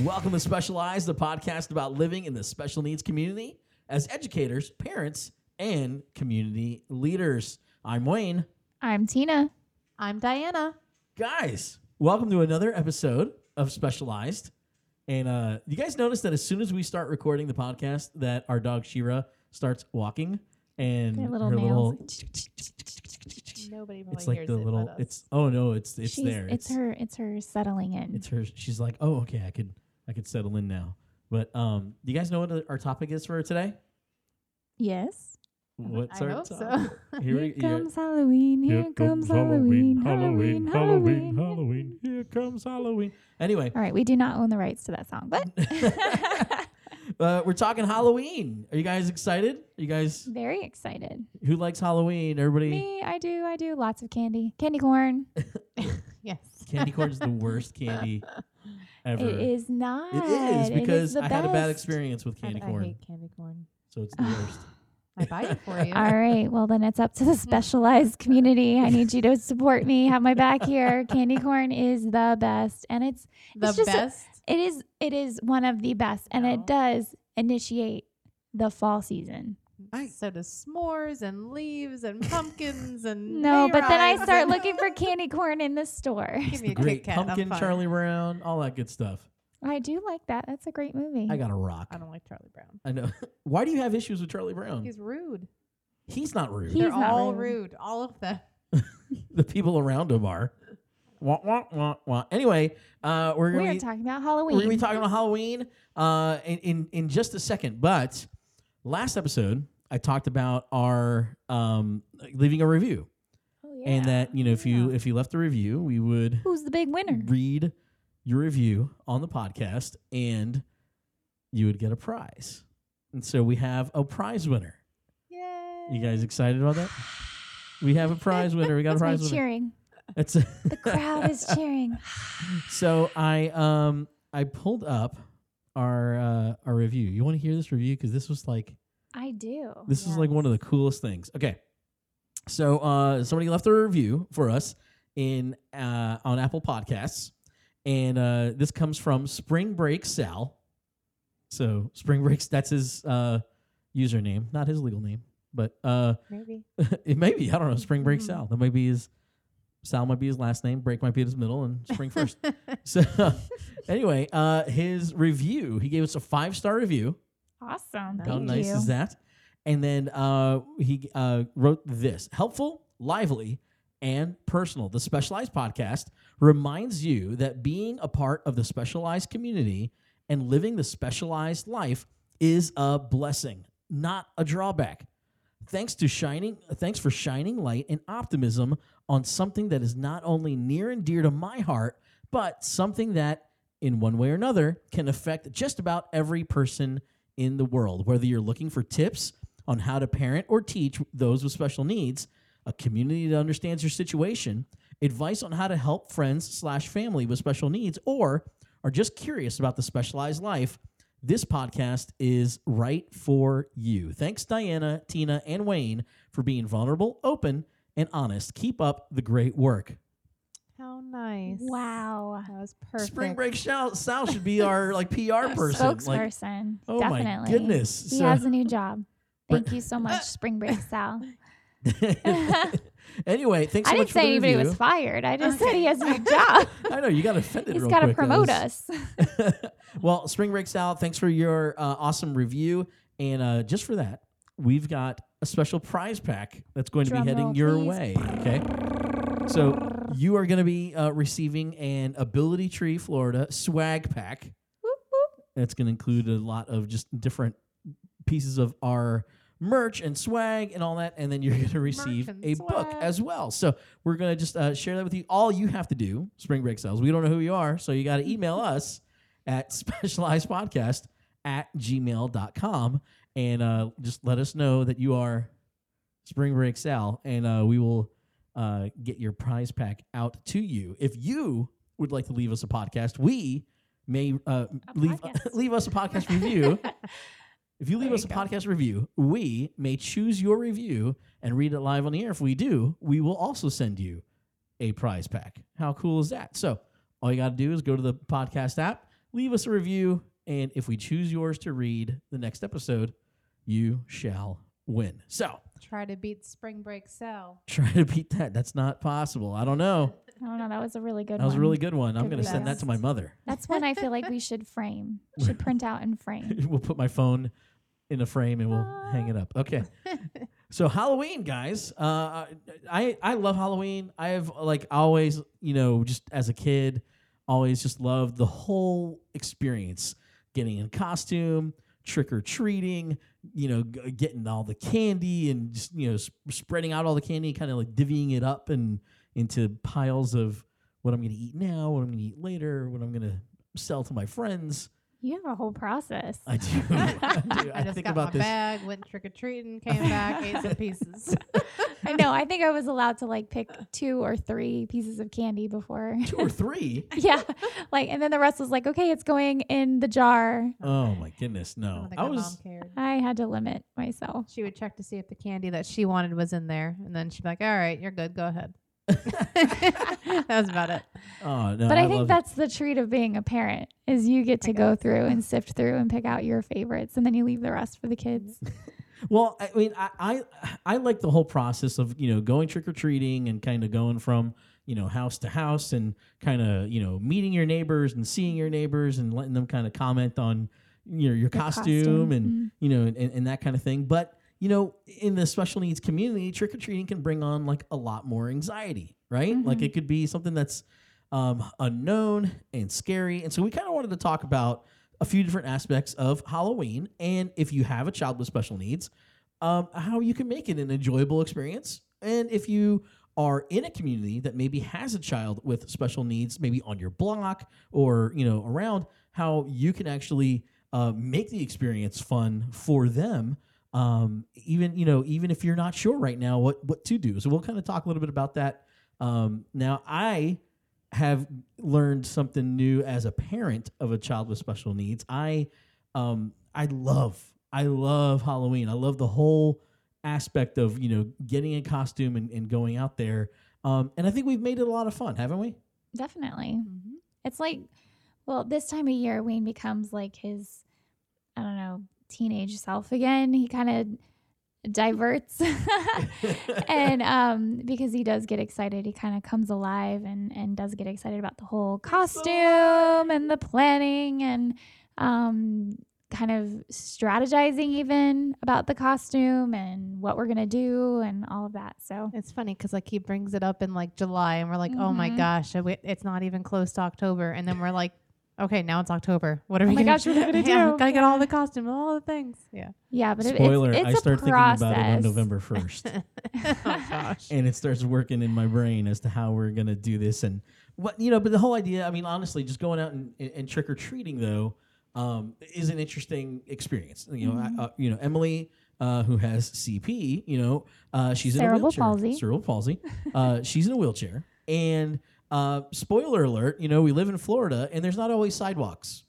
Welcome to Specialized, the podcast about living in the special needs community as educators, parents, and community leaders. I'm Wayne. I'm Tina. I'm Diana. Guys, welcome to another episode of Specialized. And uh, you guys notice that as soon as we start recording the podcast, that our dog Shira starts walking and Their little her nails. little Nobody probably it's like hears the it little but us. it's oh no it's it's She's- there It's, her. It's her settling in. it's her she's like oh okay i could i could settle in now but um do you guys know what our topic is for today yes. what's I our hope topic? so. here Here comes Halloween. Here, comes Halloween. Halloween. Halloween. halloween here comes halloween anyway All right, we do not own the rights to that song, but uh, we're talking halloween are you guys excited are you guys very excited. who likes halloween everybody Me, I do. I do. Lots of candy. Candy corn. yes. candy corn is the worst candy ever It is not. It is because the i had a bad experience with candy I, corn I hate candy corn. so it's the worst I buy it for you. All right. Well, then it's up to the specialized community. I need you to support me. Have my back here. Candy corn is the best, and it's the it's just a- best. It is it is one of the best and it does initiate the fall season. I- so does s'mores and leaves and pumpkins and No, but then I start looking for candy corn in the store. Give me a great Kit Kat. I'm pumpkin charlie brown all that good stuff I do like that. That's a great movie. i got a rock I don't like Charlie Brown. I know. Why do you have issues with Charlie Brown? He's rude. He's not rude. He's They're not all rude. rude. All of them. the people around him are. Wah, wah, wah, wah. Anyway, uh, we're gonna are be, talking about Halloween. we're gonna be talking about Halloween uh, in, in in just a second. But last episode, I talked about our um, leaving a review, Oh, yeah. and that you know if you Yeah. if you left a review, we would Who's the big winner? read your review on the podcast, and you would get a prize. And so we have a prize winner. Yay. You guys excited about that? We have a prize winner. We got a prize winner. cheering. It's The crowd is cheering. so I um I pulled up our uh our review. You want to hear this review because this was like I do. this is like one of the coolest things. Okay, so uh somebody left a review for us in uh on Apple Podcasts, and uh this comes from Spring Break Sal. So Spring Breaks that's his uh username, not his legal name, but uh Maybe. it may be I don't know Spring Break Mhm. Sal. That might be his Sal might be his last name. Break might be his middle, and Spring first. So anyway, uh, his review, he gave us a five star review. Awesome. How Thank nice you. is that? And then uh, he uh, wrote this helpful, lively, and personal. The Specialized Podcast reminds you that being a part of the specialized community and living the specialized life is a blessing, not a drawback. Thanks to shining thanks for shining light and optimism on something that is not only near and dear to my heart, but something that in one way or another can affect just about every person in the world. Whether you're looking for tips on how to parent or teach those with special needs, a community that understands your situation, advice on how to help friends slash family with special needs, or are just curious about the specialized life, this podcast is right for you. Thanks, Diana, Tina, and Wayne, for being vulnerable, open, and honest. Keep up the great work. How nice. Wow. That was perfect. Spring Break Sal, Sal should be our like PR person. Like, Spokesperson. oh Definitely. my goodness. He So- has a new job. Thank you so much, Spring Break Sal. anyway, thanks so I much didn't for say the anybody review. was fired. I just said he has a new job. I know you got offended. He's real got to quick. That promote was- us. well, Spring Break Sal, thanks for your uh, awesome review, and uh, just for that, we've got a special prize pack that's going to Drum be heading roll, your please. way. Okay, so you are going to be uh, receiving an Ability Tree Florida swag pack. Whoop, whoop. It's going to include a lot of just different pieces of our merch and swag and all that, and then you're going to receive a book as well. So we're going to just uh, share that with you. All you have to do, Spring Break Sal, we don't know who you are, so you got to email us at specializedpodcast at gmail.com and uh, just let us know that you are Spring Break Sal, and uh, we will uh, get your prize pack out to you. If you would like to leave us a podcast, we may uh, leave leave us a podcast review. If you leave There us a go. podcast review, we may choose your review and read it live on the air. If we do, we will also send you a prize pack. How cool is that? So all you got to do is go to the podcast app, leave us a review. And if we choose yours to read the next episode, you shall win. So Try to beat spring break Sal. try to beat that. That's not possible. I don't know. I don't know. That was a really good one. That was a really good one. I'm going to send that to my mother. That's one I feel like we should frame. Should print out and frame. we'll put my phone in a frame and we'll hang it up. Okay. so Halloween, guys. Uh, I I love Halloween. I have like always, you know, just as a kid, always just loved the whole experience. Getting in costume, trick or treating, you know, g- getting all the candy and just you know sp- spreading out all the candy, kind of like divvying it up and into piles of what I'm going to eat now, what I'm going to eat later, what I'm going to sell to my friends. You have a whole process. I do. I, do. I, just think got about my this. bag, went trick or treating, came back, ate some pieces. I know. I think I was allowed to like pick two or three pieces of candy before. Two or three. yeah. Like, and then the rest was like, okay, it's going in the jar. Oh my goodness, no! don't I was. I had to limit myself. She would check to see if the candy that she wanted was in there, and then she'd be like, "All right, you're good. Go ahead." that was about it. oh no! but I, love think it. that's the treat of being a parent is you get to go through and sift through and pick out your favorites and then you leave the rest for the kids. Well, I mean, I, I I like the whole process of you know going trick or treating and kind of going from you know house to house and kind of you know meeting your neighbors and seeing your neighbors and letting them kind of comment on you know your The costume, and Mhm. you know and, and that kind of thing. But you know, in the special needs community, trick or treating can bring on like a lot more anxiety, right? Like Mhm. it could be something that's um, unknown and scary. And so we kind of wanted to talk about a few different aspects of Halloween. And if you have a child with special needs, um, how you can make it an enjoyable experience. And if you are in a community that maybe has a child with special needs, maybe on your block or you know around, how you can actually uh, make the experience fun for them. Um, even you know even if you're not sure right now what what to do. So we'll kind of talk a little bit about that. Um, now I have learned something new as a parent of a child with special needs. I um I love I love Halloween. I love the whole aspect of, you know, getting in costume and, and going out there. Um and I think we've made it a lot of fun, haven't we? Definitely. Mm-hmm. It's like, well, this time of year, Wayne becomes like his, I don't know, teenage self again. He kind of diverts. and um, because he does get excited, he kind of comes alive and, and does get excited about the whole costume and the planning and um, kind of strategizing even about the costume and what we're going to do and all of that. So, It's funny because like he brings it up in like July, and we're like, "Oh my Mhm. gosh, it's not even close to October," and then we're like, "Okay, now it's October. What are Oh we? my gonna gosh, what are we gonna Yeah, do? Gotta get all the costume, all the things. Yeah. yeah, but it, Spoiler, it's, it's I a start process. thinking about it on November 1st. oh gosh. and it starts working in my brain as to how we're gonna do this and what you know but the whole idea i mean honestly just going out and, and, and trick-or-treating though um, is an interesting experience you know Mhm. I, uh, you know emily uh, who has cp you know uh, she's in a Cerebral wheelchair palsy. cerebral palsy uh, she's in a wheelchair and uh, spoiler alert you know we live in florida and there's not always sidewalks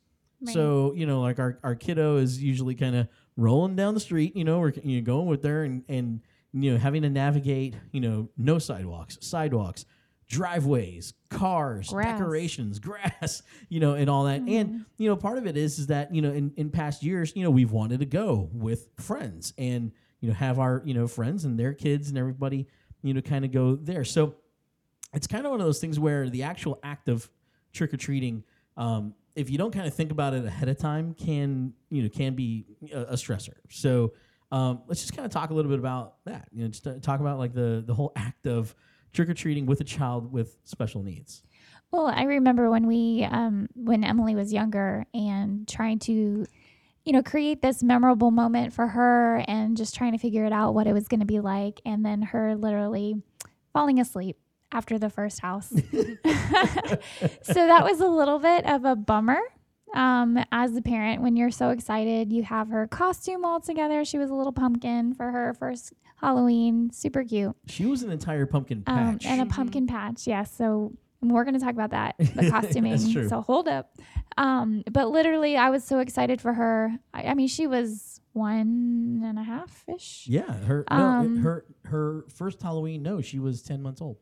Right. so you know, like our, our kiddo is usually kind of rolling down the street. You know, we're you know, going with her and and you know having to navigate. You know, no sidewalks, sidewalks, driveways, cars, Grass. decorations, grass. You know, and all that. And Mhm. you know, part of it is is that you know in in past years, you know, we've wanted to go with friends and you know have our you know friends and their kids and everybody you know kind of go there. So it's kind of one of those things where the actual act of trick or treating, um, if you don't kind of think about it ahead of time, can you know can be a, a stressor. So um, let's just kind of talk a little bit about that. You know, just talk about like the the whole act of trick or treating with a child with special needs. Well, I remember when we, um, when Emily was younger and trying to, you know, create this memorable moment for her and just trying to figure it out what it was going to be like. And then her literally falling asleep after the first house. so that was a little bit of a bummer. Um, as a parent, when you're so excited, you have her costume all together. She was a little pumpkin for her first Halloween. Super cute. She was an entire pumpkin Um, patch. and a pumpkin patch, yes. so we're going to talk about that, the costuming. That's true. So hold up. Um, but literally, I was so excited for her. I, I mean, she was one and a half ish. yeah, her no, Um, her her first Halloween. No, she was ten months old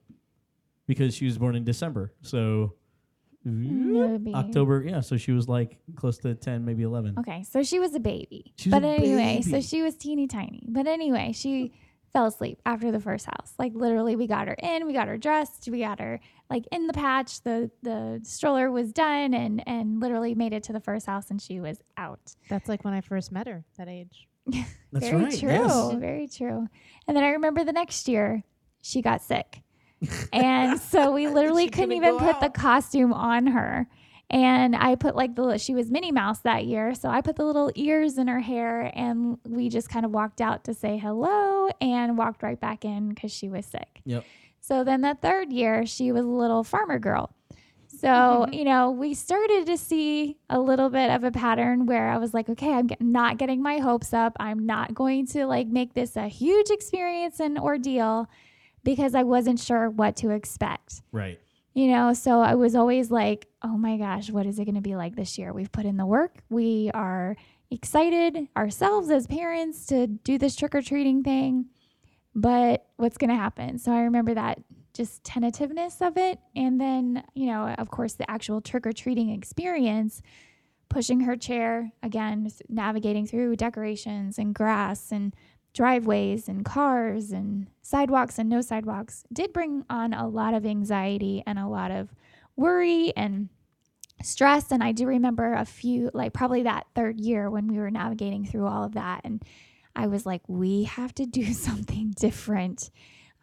because she was born in December. So it would be- October. Yeah, so she was like close to ten, maybe eleven. Okay, so she was a baby. She was but a anyway, so she was teeny tiny. But anyway, she fell asleep after the first house. Like literally we got her in, we got her dressed, we got her like in the patch. The the stroller was done and and literally made it to the first house and she was out. That's like when I first met her, that age. That's very right. true. Yes. Very true. And then I remember the next year she got sick. And so we literally couldn't couldn't even go put the costume on her. And I put like the she was Minnie Mouse that year, so I put the little ears in her hair, and we just kind of walked out to say hello and walked right back in because she was sick. Yep. So then the third year, she was a little farmer girl. So, you know, we started to see a little bit of a pattern where I was like, okay, I'm get- not getting my hopes up. I'm not going to like make this a huge experience and ordeal because I wasn't sure what to expect. Right. You know, so I was always like, oh my gosh, what is it going to be like this year? We've put in the work. We are excited ourselves as parents to do this trick or treating thing, but what's going to happen? So I remember that just tentativeness of it. And then, you know, of course, the actual trick or treating experience, pushing her chair, again, navigating through decorations and grass and driveways and cars and sidewalks and no sidewalks did bring on a lot of anxiety and a lot of worry and stress. And i do remember a few like probably that third year when we were navigating through all of that. And i was like we have to do something different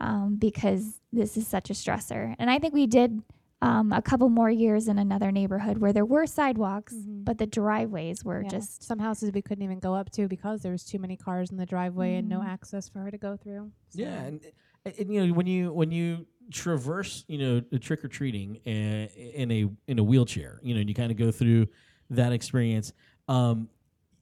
um, because this is such a stressor. And i think we did um, a couple more years in another neighborhood where there were sidewalks Mhm. but the driveways were Yeah. just some houses we couldn't even go up to because there was too many cars in the driveway and no Mm. access for her to go through. So- Yeah, and, and you know when you when you traverse you know the trick or treating in a in a wheelchair, you know, and you kind of go through that experience. Um,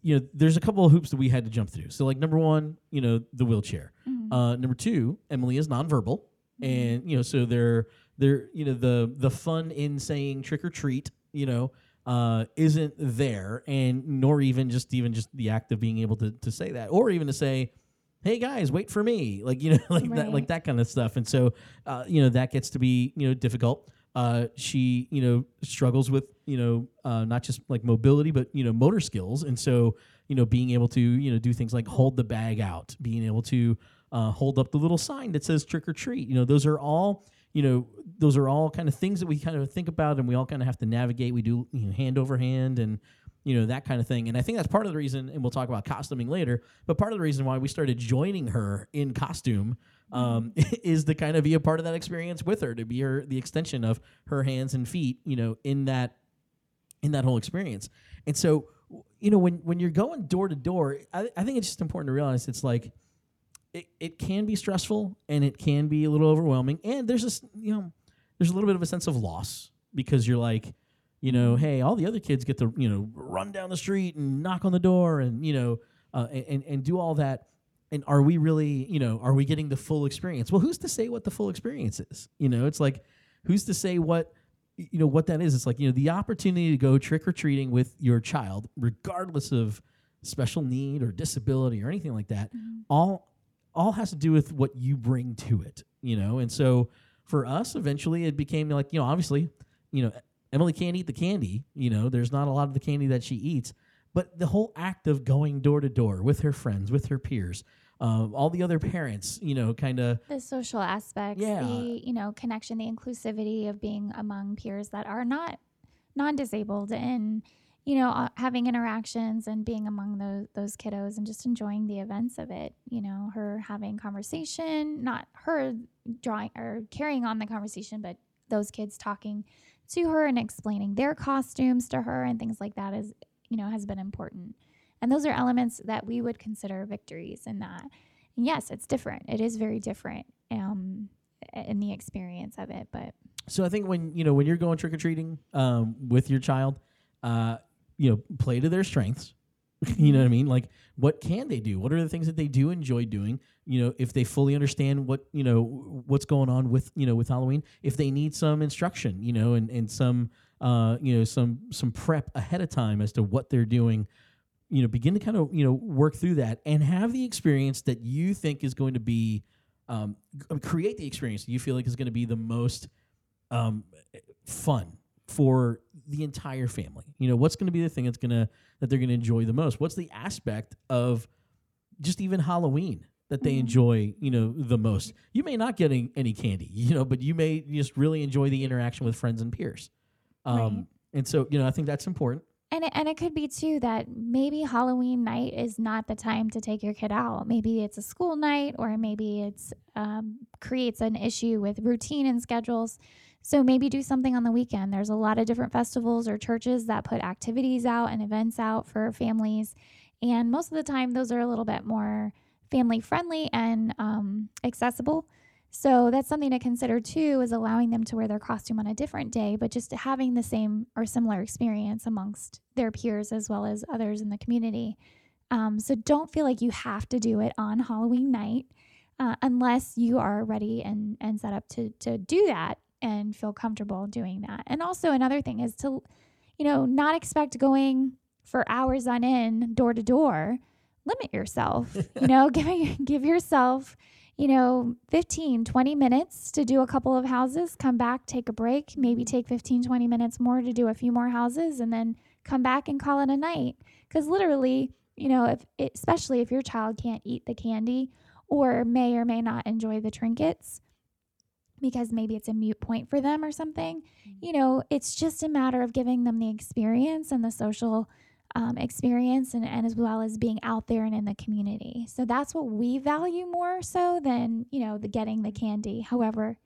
you know, there's a couple of hoops that we had to jump through. So like number one, you know, the wheelchair. Mhm. Uh, number two, Emily is nonverbal, and you know, so they're they're you know the the fun in saying trick or treat, you know, uh, isn't there, and nor even just even just the act of being able to to say that, or even to say, "Hey guys, wait for me," like you know, like that, like that kind of stuff, and so uh, you know that gets to be you know difficult. Uh, she you know struggles with you know uh, not just like mobility but you know motor skills and so you know being able to you know do things like hold the bag out being able to uh, hold up the little sign that says trick or treat you know those are all you know those are all kind of things that we kind of think about and we all kind of have to navigate. We do you know, hand over hand and you know that kind of thing. And i think that's part of the reason and we'll talk about costuming later but part of the reason why we started joining her in costume um, is to kind of be a part of that experience with her to be her the extension of her hands and feet you know in that in that whole experience. And so you know when when you're going door to door I, I think it's just important to realize it's like it, it can be stressful and it can be a little overwhelming. And there's this you know there's a little bit of a sense of loss because you're like you know hey all the other kids get to you know run down the street and knock on the door and you know uh, and, and and do all that. And are we really you know are we getting the full experience? Well who's to say what the full experience is? You know it's like who's to say what you know what that is? It's like you know the opportunity to go trick or treating with your child regardless of special need or disability or anything like that all all has to do with what you bring to it you know? And so for us eventually it became like you know obviously you know emily can't eat the candy you know? There's not a lot of the candy that she eats. But the whole act of going door to door with her friends with her peers um, all the other parents you know kind of the social aspects Yeah. the you know connection the inclusivity of being among peers that are not non-disabled and you know uh, having interactions and being among those those kiddos and just enjoying the events of it you know her having conversation not her drawing or carrying on the conversation but those kids talking to her and explaining their costumes to her and things like that is you know has been important and those are elements that we would consider victories in that and yes, it's different. It is very different um, in the experience of it. But So I think when you know when you're going trick or treating um, with your child, uh, you know, play to their strengths. you know what I mean? Like, what can they do? What are the things that they do enjoy doing? You know, if they fully understand what you know what's going on with you know with Halloween, if they need some instruction, you know, and and some uh, you know some some prep ahead of time as to what they're doing. You know, begin to kind of you know work through that and have the experience that you think is going to be um, create the experience that you feel like is going to be the most um, fun for the entire family? You know, what's going to be the thing that's going to that they're going to enjoy the most? What's the aspect of just even Halloween that they Mhm. enjoy, you know, the most? You may not get any, any candy, you know, but you may just really enjoy the interaction with friends and peers. Um, Right. And so, you know, I think that's important. And it, and it could be too that maybe Halloween night is not the time to take your kid out. Maybe it's a school night, or maybe it's um, creates an issue with routine and schedules. So maybe do something on the weekend. There's a lot of different festivals or churches that put activities out and events out for families, and most of the time those are a little bit more family friendly and um, accessible. So that's something to consider too, is allowing them to wear their costume on a different day, but just having the same or similar experience amongst their peers as well as others in the community. Um, so don't feel like you have to do it on Halloween night uh, unless you are ready and, and set up to, to do that and feel comfortable doing that. And also, another thing is to, you know, not expect going for hours on end, door to door. Limit yourself, you know, give, give yourself you know, 15, 20 minutes to do a couple of houses, come back, take a break, maybe mm-hmm. take 15, 20 minutes more to do a few more houses, and then come back and call it a night. Because literally, you know, if it, especially if your child can't eat the candy or may or may not enjoy the trinkets because maybe it's a mute point for them or something, you know, it's just a matter of giving them the experience and the social um, experience and, and as well as being out there and in the community. So that's what we value more so than, you know, the getting the candy. However,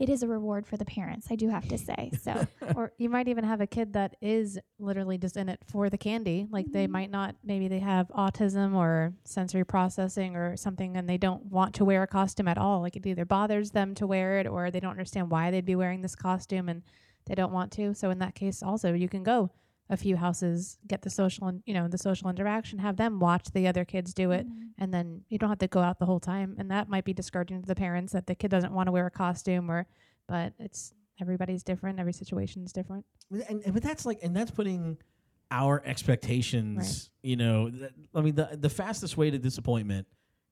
it is a reward for the parents, I do have to say. So or you might even have a kid that is literally just in it for the candy. Like they Mhm. might not, maybe they have autism or sensory processing or something, and they don't want to wear a costume at all. Like it either bothers them to wear it, or they don't understand why they'd be wearing this costume, and they don't want to. So in that case, also you can go a few houses, get the social, and you know, the social interaction, have them watch the other kids do it, Mhm. and then you don't have to go out the whole time. And that might be discouraging to the parents that the kid doesn't want to wear a costume, or but it's everybody's different, every situation's different. and, and but that's like and that's putting our expectations you know th- i mean the the fastest way to disappointment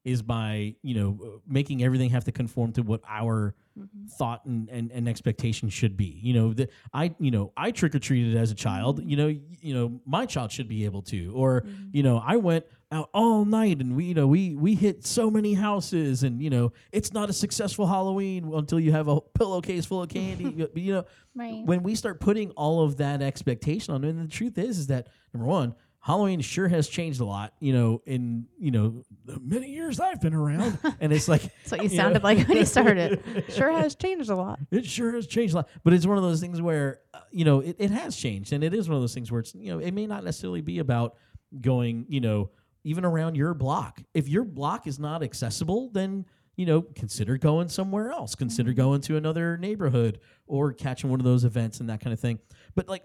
is by you know uh, making everything have to conform to what our mm-hmm. thought and, and, and expectation should be. You know the, i you know i trick-or-treated as a child. Mm-hmm. You know you know my child should be able to. Or mm-hmm. you know i went out all night and we you know we we hit so many houses and you know it's not a successful halloween until you have a pillowcase full of candy. You- you know Right. when we start putting all of that expectation on and the truth is, is that number one, Halloween sure has changed a lot, you know, in you know the many years I've been around, and it's like That's what you You know? sounded like when you started. Sure has changed a lot. it sure has changed a lot. But it's one of those things where uh, you know it, it has changed, and it is one of those things where it's you know it may not necessarily be about going you know even around your block. If your block is not accessible, then you know consider going somewhere else. Consider going to another neighborhood or catching one of those events and that kind of thing. But like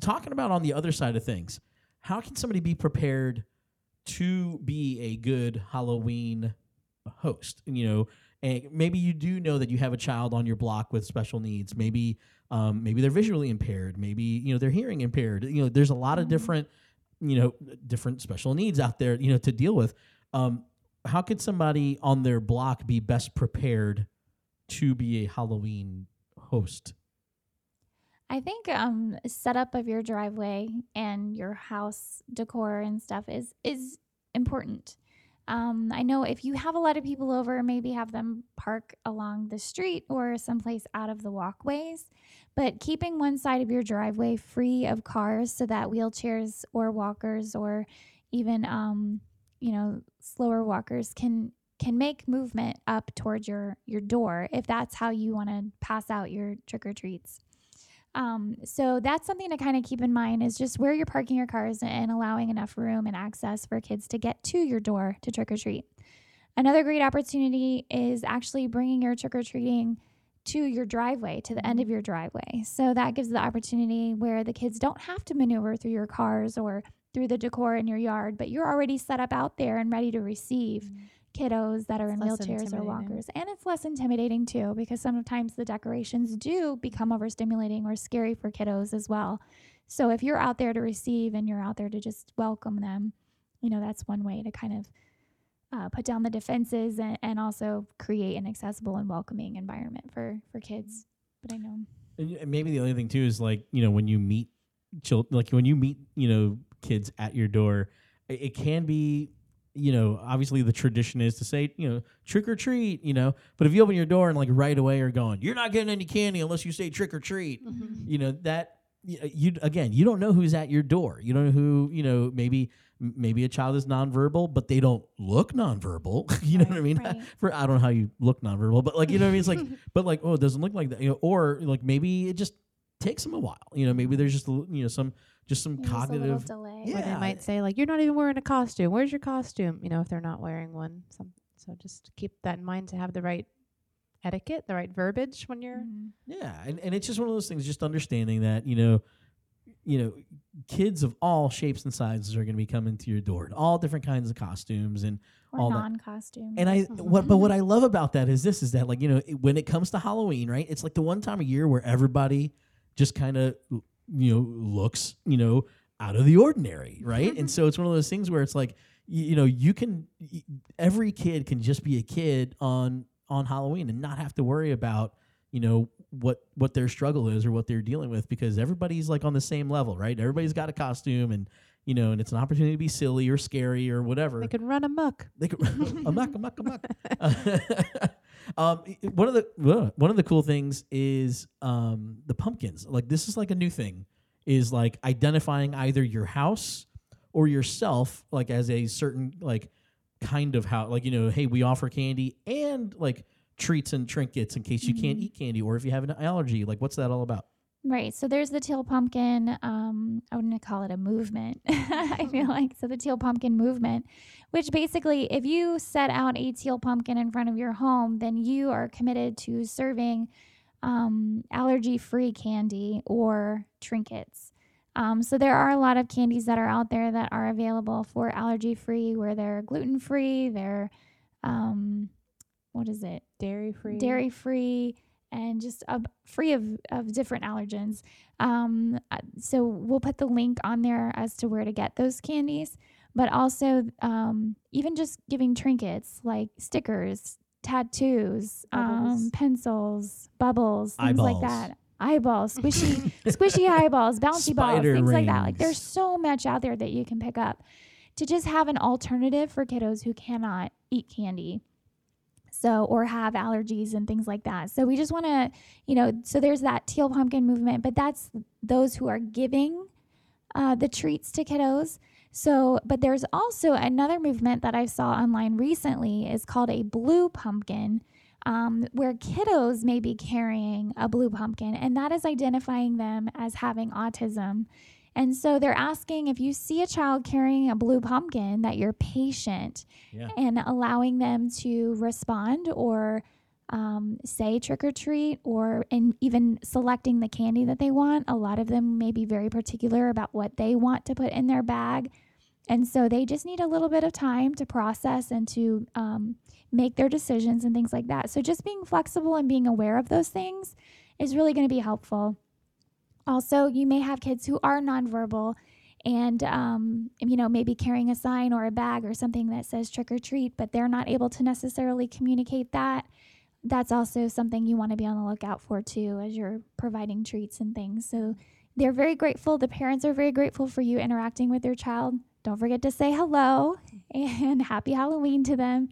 talking about on the other side of things, how can somebody be prepared to be a good Halloween host? You know, and maybe you do know that you have a child on your block with special needs. Maybe um, maybe they're visually impaired. Maybe you know they're hearing impaired. You know, there's a lot of Mhm. different you know different special needs out there. You know, to deal with. Um, how could somebody on their block be best prepared to be a Halloween host? I think um setup of your driveway and your house decor and stuff is is important. Um, I know if you have a lot of people over, maybe have them park along the street or someplace out of the walkways. But keeping one side of your driveway free of cars so that wheelchairs or walkers or even um, you know slower walkers can can make movement up towards your your door if that's how you want to pass out your trick or treats. Um, so that's something to kind of keep in mind is just where you're parking your cars and allowing enough room and access for kids to get to your door to trick or treat. Another great opportunity is actually bringing your trick or treating to your driveway, to the end of your driveway. So that gives the opportunity where the kids don't have to maneuver through your cars or through the decor in your yard, but you're already set up out there and ready to receive kiddos that are It's in less wheelchairs or intimidating. walkers. And it's less intimidating too, because sometimes the decorations do become overstimulating or scary for kiddos as well. So if you're out there to receive and you're out there to just welcome them, you know, that's one way to kind of uh, put down the defenses and, and also create an accessible and welcoming environment for, for kids. But I know. And y- and maybe the other thing too is like you know when you meet children, like when you meet you know kids at your door, it, it can be you know obviously the tradition is to say you know trick or treat, you know. But if you open your door and like right away are going, you're not getting any candy unless you say trick or treat, mm-hmm. you know that uh, you again you don't know who's at your door. You don't know who you know maybe. Maybe a child is nonverbal, but they don't look nonverbal. you know what I mean? Right. For I don't know how you look nonverbal, but like you know what I mean. It's like but like oh it doesn't look like that you know or like maybe it just takes them a while you know maybe there's just a, l- you know some just some Maybe just a little cognitive delay. Yeah. Or they might say like, "You're not even wearing a costume. Where's your costume?" You know, if they're not wearing one. Some, so just keep that in mind to have the right etiquette, the right verbiage when you're. Mhm. yeah and, and it's just one of those things just understanding that you know you know kids of all shapes and sizes are going to be coming to your door in all different kinds of costumes and Or all that. non-costume. and I what but what I love about that is this is that like you know it, when it comes to Halloween right it's like the one time a year where everybody just kind of you know looks you know out of the ordinary right and mm-hmm. so it's one of those things where it's like you, you know you can every kid can just be a kid on on Halloween and not have to worry about you know what what their struggle is or what they're dealing with because everybody's like on the same level right everybody's got a costume and you know and it's an opportunity to be silly or scary or whatever They could run amok. they could amok, amok, amok. um, one of the one of the cool things is um, the pumpkins. Like this is like a new thing. Is like identifying either your house or yourself, like as a certain like kind of house. Like you know, hey, we offer candy and like treats and trinkets in case you can't Mhm. eat candy or if you have an allergy. Like what's that all about? Right. So there's the teal pumpkin. Um, I wouldn't call it a movement. I feel like so the teal pumpkin movement, which basically, if you set out a teal pumpkin in front of your home, then you are committed to serving um, allergy-free candy or trinkets. Um, so there are a lot of candies that are out there that are available for allergy-free, where they're gluten-free, they're um, what is it? Dairy free. Dairy free. Dairy free and just uh, free of, of different allergens. Um, uh, so we'll put the link on there as to where to get those candies, but also um, even just giving trinkets like stickers, tattoos, um, pencils, bubbles, things Eyeballs. like that. Eyeballs, squishy, squishy eyeballs, bouncy balls, Spider things like that. Like there's so much out there that you can pick up to just have an alternative for kiddos who cannot eat candy so or have allergies and things like that. So we just want to you know so there's that teal pumpkin movement but that's those who are giving uh, the treats to kiddos. So but there's also another movement that i saw online recently is called a blue pumpkin um, where kiddos may be carrying a blue pumpkin and that is identifying them as having autism and so they're asking if you see a child carrying a blue pumpkin that you're patient Yeah. and allowing them to respond or um, say trick or treat or and even selecting the candy that they want. A lot of them may be very particular about what they want to put in their bag. And so they just need a little bit of time to process and to um, make their decisions and things like that. So just being flexible and being aware of those things is really going to be helpful. Also, you may have kids who are nonverbal and um, you know maybe carrying a sign or a bag or something that says trick or treat, but they're not able to necessarily communicate that. That's also something you want to be on the lookout for too as you're providing treats and things. So they're very grateful. The parents are very grateful for you interacting with their child. Don't forget to say hello and happy Halloween to them.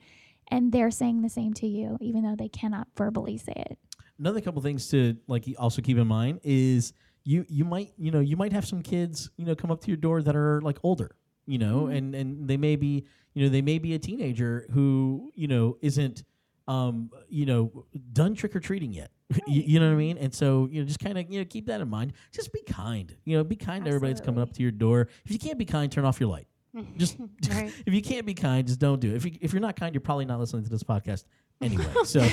And they're saying the same to you, even though they cannot verbally say it. another couple things to like also keep in mind is you you might you know you might have some kids you know come up to your door that are like older you know Mhm. and and they may be you know they may be a teenager who you know isn't um you know done trick or treating yet you, you know what i mean? And so you know just kind of you know keep that in mind. Just be kind. You know be kind to everybody that's coming up to your door. If you can't be kind turn off your light. Just Right. if you can't be kind just don't do it. If, you, if you're not kind you're probably not listening to this podcast anyway so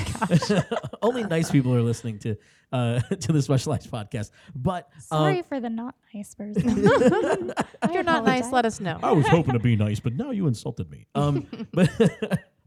only nice people are listening to uh to the specialized podcast but Sorry um, for the not nice person. If you're not nice, let us know. I was hoping to be nice, but now you insulted me. Um, but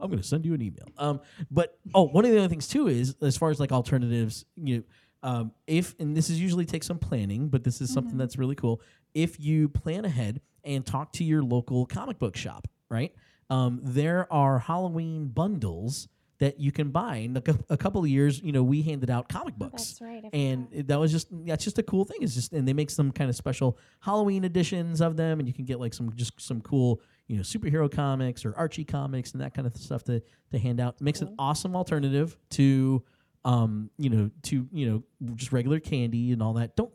I'm going to send you an email. Um, but oh, one of the other things too is as far as like alternatives, you know, um, if and this is usually takes some planning, but this is something Mhm. that's really cool. If you plan ahead and talk to your local comic book shop, right? Um, there are Halloween bundles that you can buy. And a, couple of years, you know, we handed out comic books That's right. And it- that was just that's just a cool thing. It's just and they make some kind of special Halloween editions of them, and you can get like some just some cool you know superhero comics or Archie comics and that kind of stuff to to hand out. It makes an awesome alternative to um you know to you know just regular candy and all that. Don't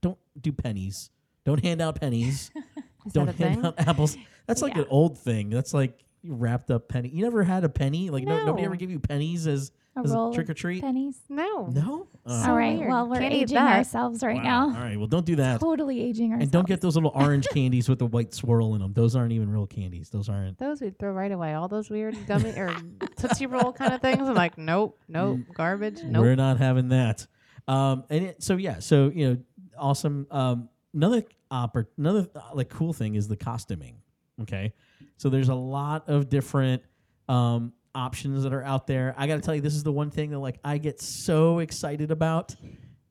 don't do pennies. Don't hand out pennies. Don't hand thing? out apples. That's like Yeah. an old thing. That's like wrapped up penny. You never had a penny? Like no. nobody ever gave you pennies as, a as a trick or treat? pennies. No. No. Uh, All right. Well, we're Can't aging ourselves right wow. now. All right. Well, don't do that. Totally aging ourselves. And don't get those little orange candies with the white swirl in them. Those aren't even real candies. Those aren't. Those we'd throw right away. All those weird gummy or Tootsie Roll kind of things. I'm like, nope, nope, garbage, nope. We're not having that. Um, and it, so yeah, so you know, awesome. Um, another oppor- another uh, like cool thing is the costuming. Okay, so there's a lot of different um options that are out there. I got to tell you, this is the one thing that like I get so excited about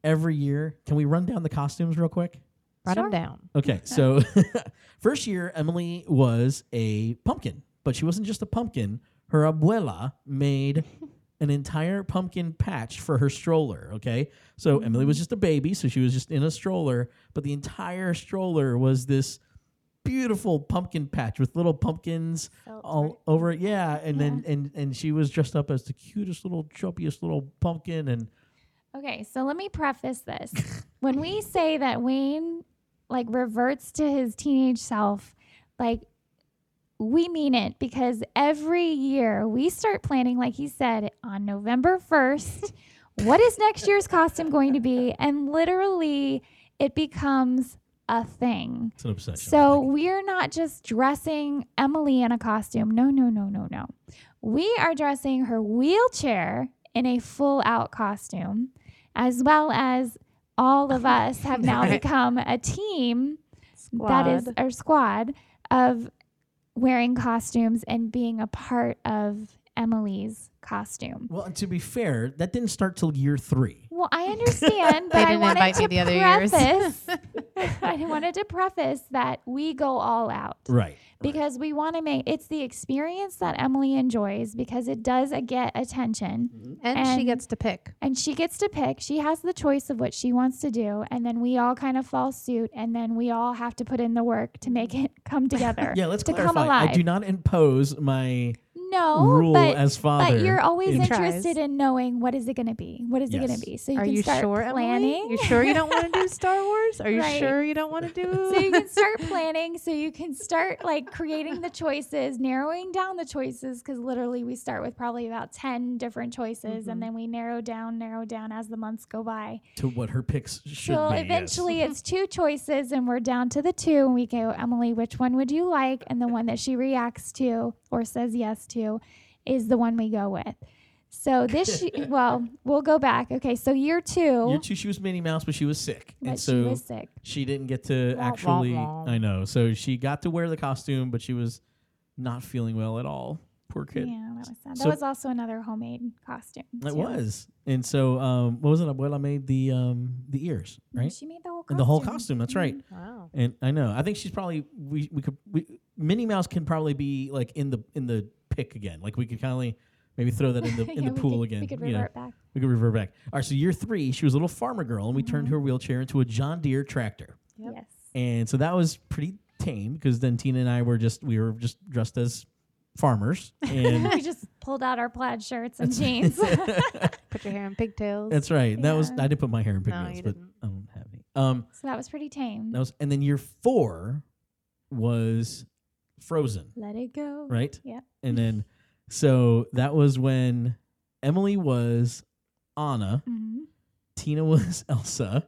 every year. Can we run down the costumes real quick? Write Sure. them down. Okay, so first year Emily was a pumpkin, but she wasn't just a pumpkin. Her abuela made an entire pumpkin patch for her stroller. Okay, so Emily was just a baby, so she was just in a stroller, but the entire stroller was this beautiful pumpkin patch with little pumpkins oh, Felt all right. over it. Yeah, and then and and she was dressed up as the cutest little chubbiest little pumpkin and Okay, so let me preface this. when we say that Wayne like reverts to his teenage self, like we mean it because every year we start planning, like he said, on November 1st. what is next year's costume going to be? And literally, it becomes a thing. it's an obsession. So we're not just dressing Emily in a costume. No, no, no, no, no. We are dressing her wheelchair in a full out costume, as well as all of us have now become a team that is our squad of wearing costumes and being a part of Emily's costume. well, and to be fair, that didn't start till year three. Well, I understand, but They I didn't wanted invite to me the other years. preface. I wanted to preface that we go all out Right. because we want to make it's the experience that Emily enjoys because it does get attention and, and- she gets to pick. and she gets to pick. She has the choice of what she wants to do, and then we all kind of fall suit, and then we all have to put in the work to make mm-hmm. it come together. Yeah, let's to come clarify. I do not impose my no rule but, as father. but you're always in- interested Tries. in knowing what is it going to be. What is it going to be? So you Are can you start sure, planning. Emily? You sure you don't want to do Star Wars? Are you Right. sure you don't want to do? so you can start planning so you can start like creating the choices narrowing down the choices because literally we start with probably about 10 different choices Mhm. and then we narrow down narrow down as the months go by to what her picks should so be. yes. eventually it's two choices and we're down to the two and we go emily which one would you like and the one that she reacts to or says yes to is the one we go with so this ye- well we'll go back okay so year two Year two, she was Minnie Mouse, but she was sick, but and she so was sick she didn't get to Wah, wah, actually. wah. I know. So she got to wear the costume, but she was not feeling well at all. Poor kid. yeah that was sad So- that was also another homemade costume It was, and so um, what was it? Abuela made the um the ears, No, right? She made the whole costume. And the whole costume. That's right. Mhm. wow. And I know. I think she's probably we we could we, Minnie Mouse can probably be like in the in the pick again. Like we could kind of maybe throw that in the in Yeah, the pool could- again. We could you know. revert back. We could revert back. All right, so year three, she was a little farmer girl, and we turned Mhm. her wheelchair into a John Deere tractor. Yep. Yes. And so that was pretty tame because then Tina and I were just we were just dressed as farmers, and we just pulled out our plaid shirts and jeans. Put your hair in pigtails. that's right. That was I did put my hair in No, pigtails, you but didn't. I don't have any. Um, so that was pretty tame. that was and then year four was Frozen, Let it go. right? Yeah. And then so that was when Emily was Anna, hmm Tina was Elsa,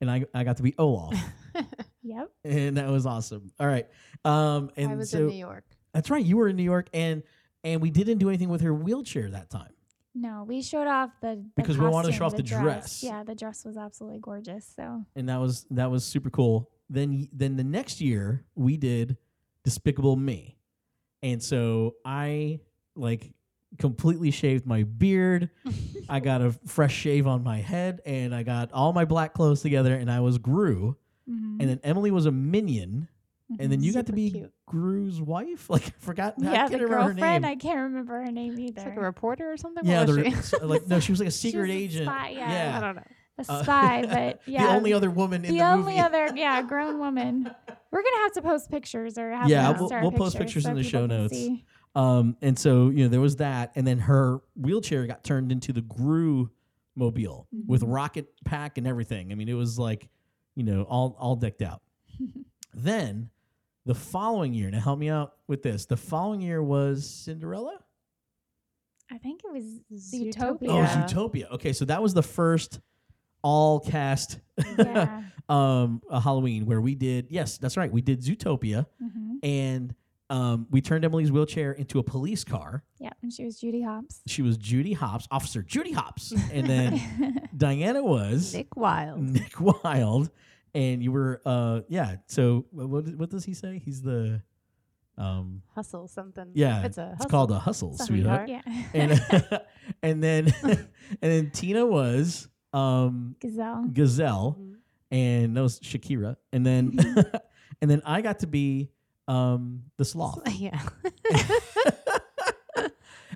and I I got to be Olaf. Yep. and that was awesome. All right. Um, and I was so in New York. that's right. You were in New York, and and we didn't do anything with her wheelchair that time. No, we showed off the, the Because we wanted to show off the dress. Yeah, the dress was absolutely gorgeous. So and that was that was super cool. Then then the next year we did Despicable Me, and so I like completely shaved my beard. I got a fresh shave on my head, and I got all my black clothes together, and I was Gru. mhm. And then Emily was a minion, and then you got to be cute. Gru's wife. Like I forgot. I yeah, can't the remember her girlfriend. name. I can't remember her name either. It's like a reporter or something. yeah, What was the, she? so, like no, she was like a She secret was a agent. spy, yeah. I don't know. a Uh, spy, but yeah, the only other woman in the the only movie. other yeah grown woman. We're gonna have to post pictures or have Yeah, we'll- we'll post pictures so in the show notes. Um, and so you know there was that, and then her wheelchair got turned into the Gru mobile with Mhm. rocket pack and everything. I mean, it was like, you know, all all decked out. then the following year, now help me out with this. The following year was Cinderella. I think it was Zootopia. Zootopia. Oh, Yeah. Zootopia. Okay, so that was the first all cast yeah. um a Halloween where we did yes, that's right. We did Zootopia hmm and um we turned Emily's wheelchair into a police car. Yeah, and she was Judy Hopps. She was Judy Hopps, Officer Judy Hopps. And then Diana was Nick Wilde. Nick Wilde. And you were uh yeah, so what what does he say? He's the um Hustle something. yeah, It's a it's called a hustle, Sorry, sweetheart. heart. yeah, And and then and then Tina was um Gazelle. Gazelle Mhm. And that was Shakira. And then and then I got to be um the sloth. Yeah.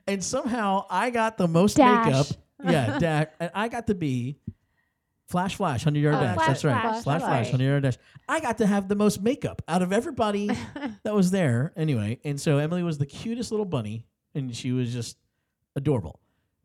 and somehow I got the most Dash. makeup. Yeah, Dash. And I got to be Flash Flash, 100 yard Oh, dash. Flash That's right. Flash, Flash Flash, 100 yard dash. I got to have the most makeup out of everybody that was there anyway. And so Emily was the cutest little bunny and she was just adorable.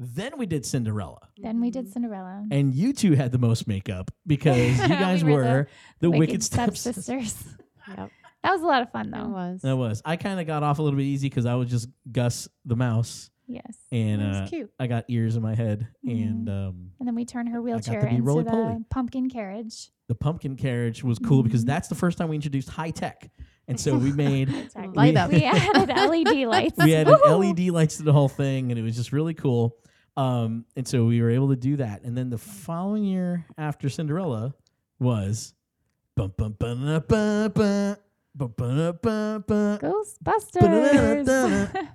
Then we did Cinderella. Then we did Cinderella. And you two had the most makeup because you We guys were the the, Wicked, Wicked Stepsisters. Stepsisters. Yep. that was a lot of fun though. It though. was. That was. I kind of got off a little bit easy because I was just Gus the mouse, Yes. and It was uh, cute. I got ears in my head, and Mhm. um, And then we turned her wheelchair into roly-poly. the pumpkin carriage. the pumpkin carriage was cool because Mhm. that's the first time we introduced high tech, and so we made Light We- up. We added LED lights. we added Woo! LED lights to the whole thing, and it was just really cool. Um, and so we were able to do that. And then the following year after Cinderella was Ghostbusters.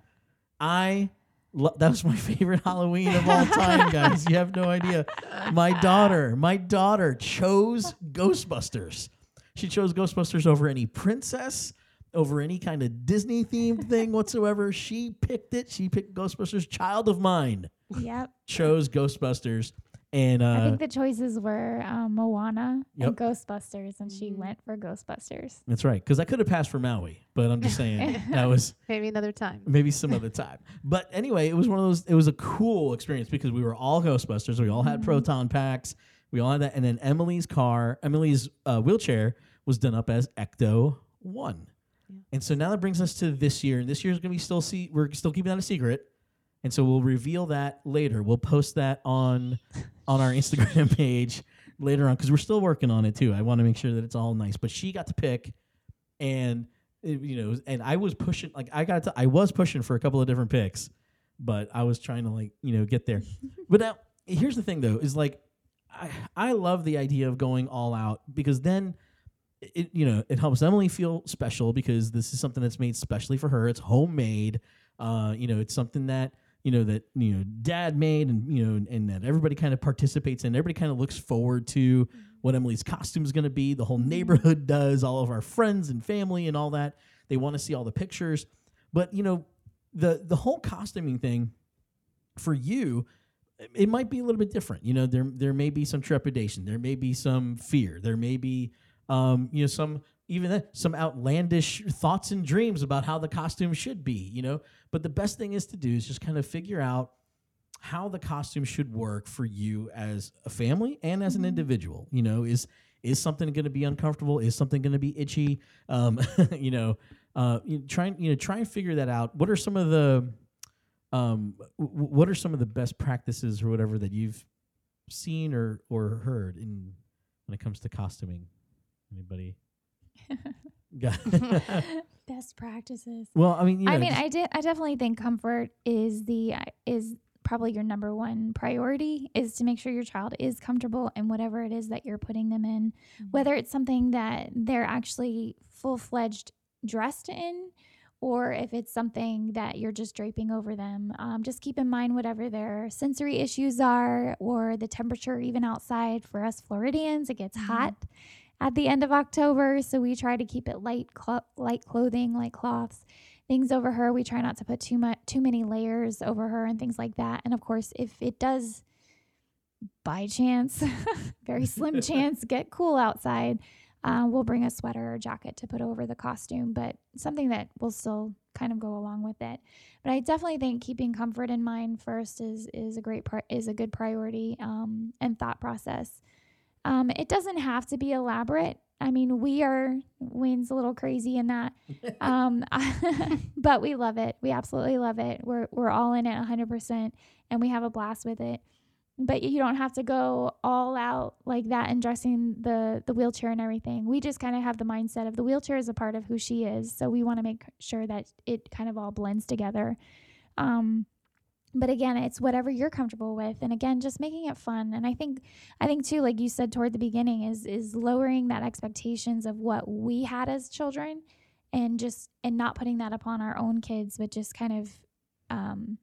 I lo- that was my favorite Halloween of all time, guys. You have no idea. My daughter, my daughter chose Ghostbusters. She chose Ghostbusters over any princess over any kind of Disney themed thing whatsoever. She picked it. She picked Ghostbusters. Child of mine yep. chose Ghostbusters, and I uh, think the choices were um, Moana Yep. and Ghostbusters, and she Mhm. went for Ghostbusters. that's right. Because I could have passed for Maui, but I'm just saying that was Maybe another time. maybe some other time. But anyway, it was one of those. It was a cool experience because we were all Ghostbusters. We all had Mhm. proton packs. We all had that, and then Emily's car, Emily's uh, wheelchair was done up as Ecto One. Yeah. And so now that brings us to this year, and this year is going to be still see we're still keeping that a secret, and so we'll reveal that later. We'll post that on on our Instagram page later on because we're still working on it too. I want to make sure that it's all nice. But she got to pick, and it- you know, and I was pushing like I got to I was pushing for a couple of different picks, but I was trying to like you know get there. but now here's the thing though is like I I love the idea of going all out because then it you know it helps Emily feel special because this is something that's made specially for her. It's homemade. Uh, you know, it's something that you know that you know dad made and you know and that everybody kind of participates in. Everybody kind of looks forward to what Emily's costume is going to be. The whole neighborhood does. All of our friends and family and all that. They want to see all the pictures. But you know, the the whole costuming thing for you it might be a little bit different. You know, there there may be some trepidation, there may be some fear, there may be um, you know, some even then, some outlandish thoughts and dreams about how the costume should be, you know. But the best thing is to do is just kind of figure out how the costume should work for you as a family and as an Mhm. individual. You know, is is something going to be uncomfortable? Is something going to be itchy? Um, you know, uh, you try and you know try and figure that out. What are some of the um, w- what are some of the best practices or whatever that you've seen or or heard in when it comes to costuming? Anybody? Got Best practices. well, I mean, you know, I mean, I did. I definitely think comfort is the is probably your number one priority is to make sure your child is comfortable in whatever it is that you're putting them in, whether it's something that they're actually full fledged dressed in, or if it's something that you're just draping over them. Um, just keep in mind whatever their sensory issues are, or the temperature even outside. For us Floridians, it gets Mhm. hot. At the end of October, so we try to keep it light, clo- light clothing, light cloths, things over her. We try not to put too much, too many layers over her and things like that. And of course, if it does, by chance, very slim chance, get cool outside, uh, we'll bring a sweater or jacket to put over the costume, but something that will still kind of go along with it. But I definitely think keeping comfort in mind first is is a great pri- is a good priority um, and thought process. Um, it doesn't have to be elaborate. I mean, we are Wayne's a little crazy in that, um, but we love it. We absolutely love it. We're we're all in it 100%, and we have a blast with it. But you don't have to go all out like that and dressing the the wheelchair and everything. We just kind of have the mindset of the wheelchair is a part of who she is, so we want to make sure that it kind of all blends together. Um, but again it's whatever you're comfortable with and again just making it fun and i think i think too like you said toward the beginning is is lowering that expectations of what we had as children and just and not putting that upon our own kids but just kind of um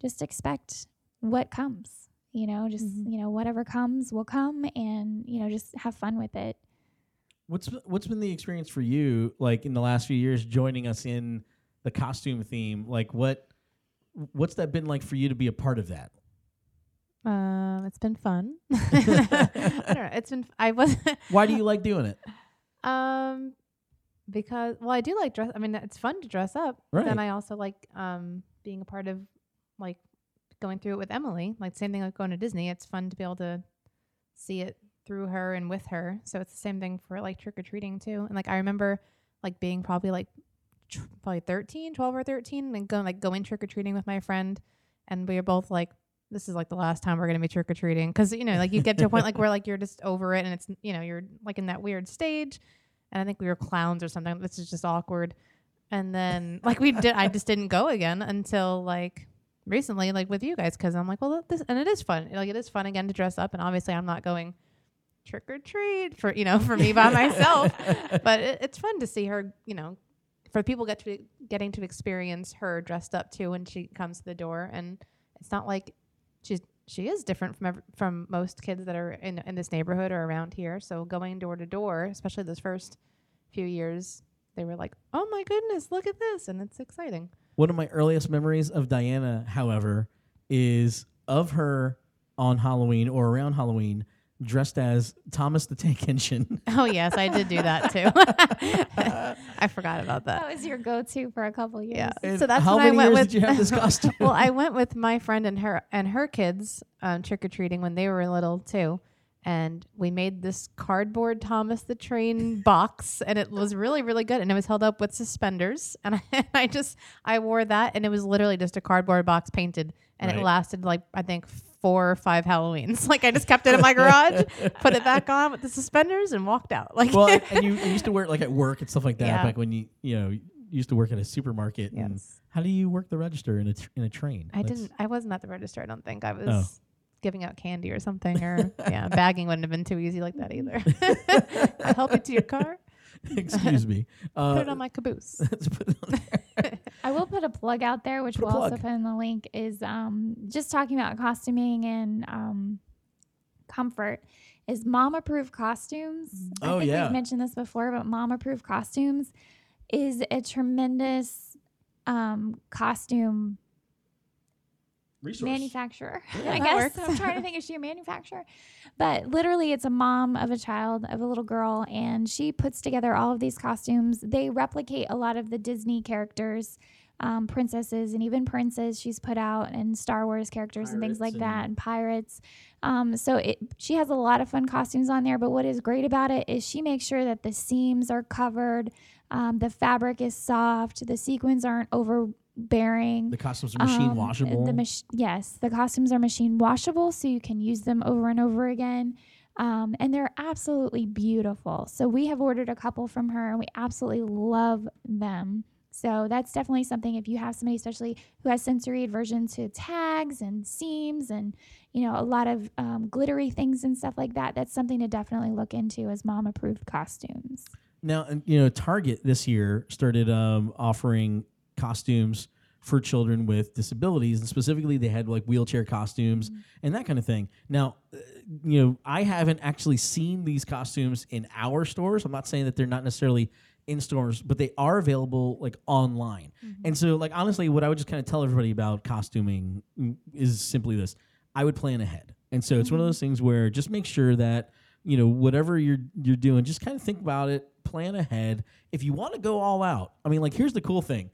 just expect what comes you know just Mhm. you know whatever comes will come and you know just have fun with it What's what's been the experience for you like in the last few years joining us in the costume theme? Like what what's that been like for you to be a part of that? Um, it's been fun. I don't know. It's been. I was. Why do you like doing it? Um, because well, I do like dress. I mean, it's fun to dress up. Right. Then I also like um being a part of like going through it with Emily. Like same thing like going to Disney. It's fun to be able to see it through her and with her. So it's the same thing for like trick or treating too. And like I remember like being probably like probably 13, 12 or 13 and going like going trick or treating with my friend and we were both like this is like the last time we're going to be trick or treating cuz you know like you get to a point like where like you're just over it and it's you know you're like in that weird stage and I think we were clowns or something. This is just awkward. And then like we did, I just didn't go again until like recently, like with you guys, because I'm like, well, this and it is fun. Like it is fun again to dress up, and obviously I'm not going trick or treat for you know for me by myself, but it, it's fun to see her. You know, for people get to getting to experience her dressed up too when she comes to the door, and it's not like she's she is different from ev- from most kids that are in in this neighborhood or around here. So going door to door, especially those first few years, they were like, "Oh my goodness, look at this!" and it's exciting. One of my earliest memories of Diana, however, is of her on Halloween or around Halloween dressed as Thomas the Tank Engine. Oh yes, I did do that too. I forgot about that. that was your go-to for a couple years Yeah. And so that's how when many I went years with. did you have this costume? well, I went with my friend and her and her kids um, trick or treating when they were little too, and we made this cardboard Thomas the Train box, and it was really really good, and it was held up with suspenders, and I, I just I wore that, and it was literally just a cardboard box painted, and Right. it lasted like I think four or five Halloweens. Like I just kept it in my garage, put it back on with the suspenders, and walked out. Like well, and you, you used to wear it like at work and stuff like that. Yeah. Back when you you know you used to work at a supermarket. And Yes. how do you work the register in a tr- in a train? I That's- didn't. I wasn't at the register. I don't think I was Oh. giving out candy or something. Or yeah, bagging wouldn't have been too easy like that either. I'll help you to your car. Excuse me. Uh, Put it on my caboose. put it on there. I will put a plug out there, which Put we'll also put in the link, is um, just talking about costuming and um, comfort. Is mom approved costumes? I Oh, think yeah. we've mentioned this before, but mom approved costumes is a tremendous um, costume Resource. manufacturer. Yeah, I guess works. I'm trying to think is she a manufacturer, but literally it's a mom of a child of a little girl, and she puts together all of these costumes. They replicate a lot of the Disney characters, um, princesses, and even princes. She's put out and Star Wars characters and things Pirates like that, and- and pirates. Um, so it she has a lot of fun costumes on there. But what is great about it is she makes sure that the seams are covered. Um, the fabric is soft. The sequins aren't overbearing. The costumes are machine Um, washable. The mach- yes, the costumes are machine washable, so you can use them over and over again. Um, and they're absolutely beautiful. So we have ordered a couple from her, and we absolutely love them. So that's definitely something if you have somebody, especially who has sensory aversion to tags and seams and you know a lot of um, glittery things and stuff like that. That's something to definitely look into as mom approved costumes. Now, you know, Target this year started um, offering costumes for children with disabilities, and specifically, they had like wheelchair costumes and that kind of thing. Now, uh, you know, I haven't actually seen these costumes in our stores. I'm not saying that they're not necessarily in stores, but they are available like online. And so, like honestly, what I would just kind of tell everybody about costuming mm, is simply this: I would plan ahead. And so it's one of those things where just make sure that you know whatever you're you're doing, just kind of think about it, plan ahead. If you want to go all out, I mean, like here's the cool thing: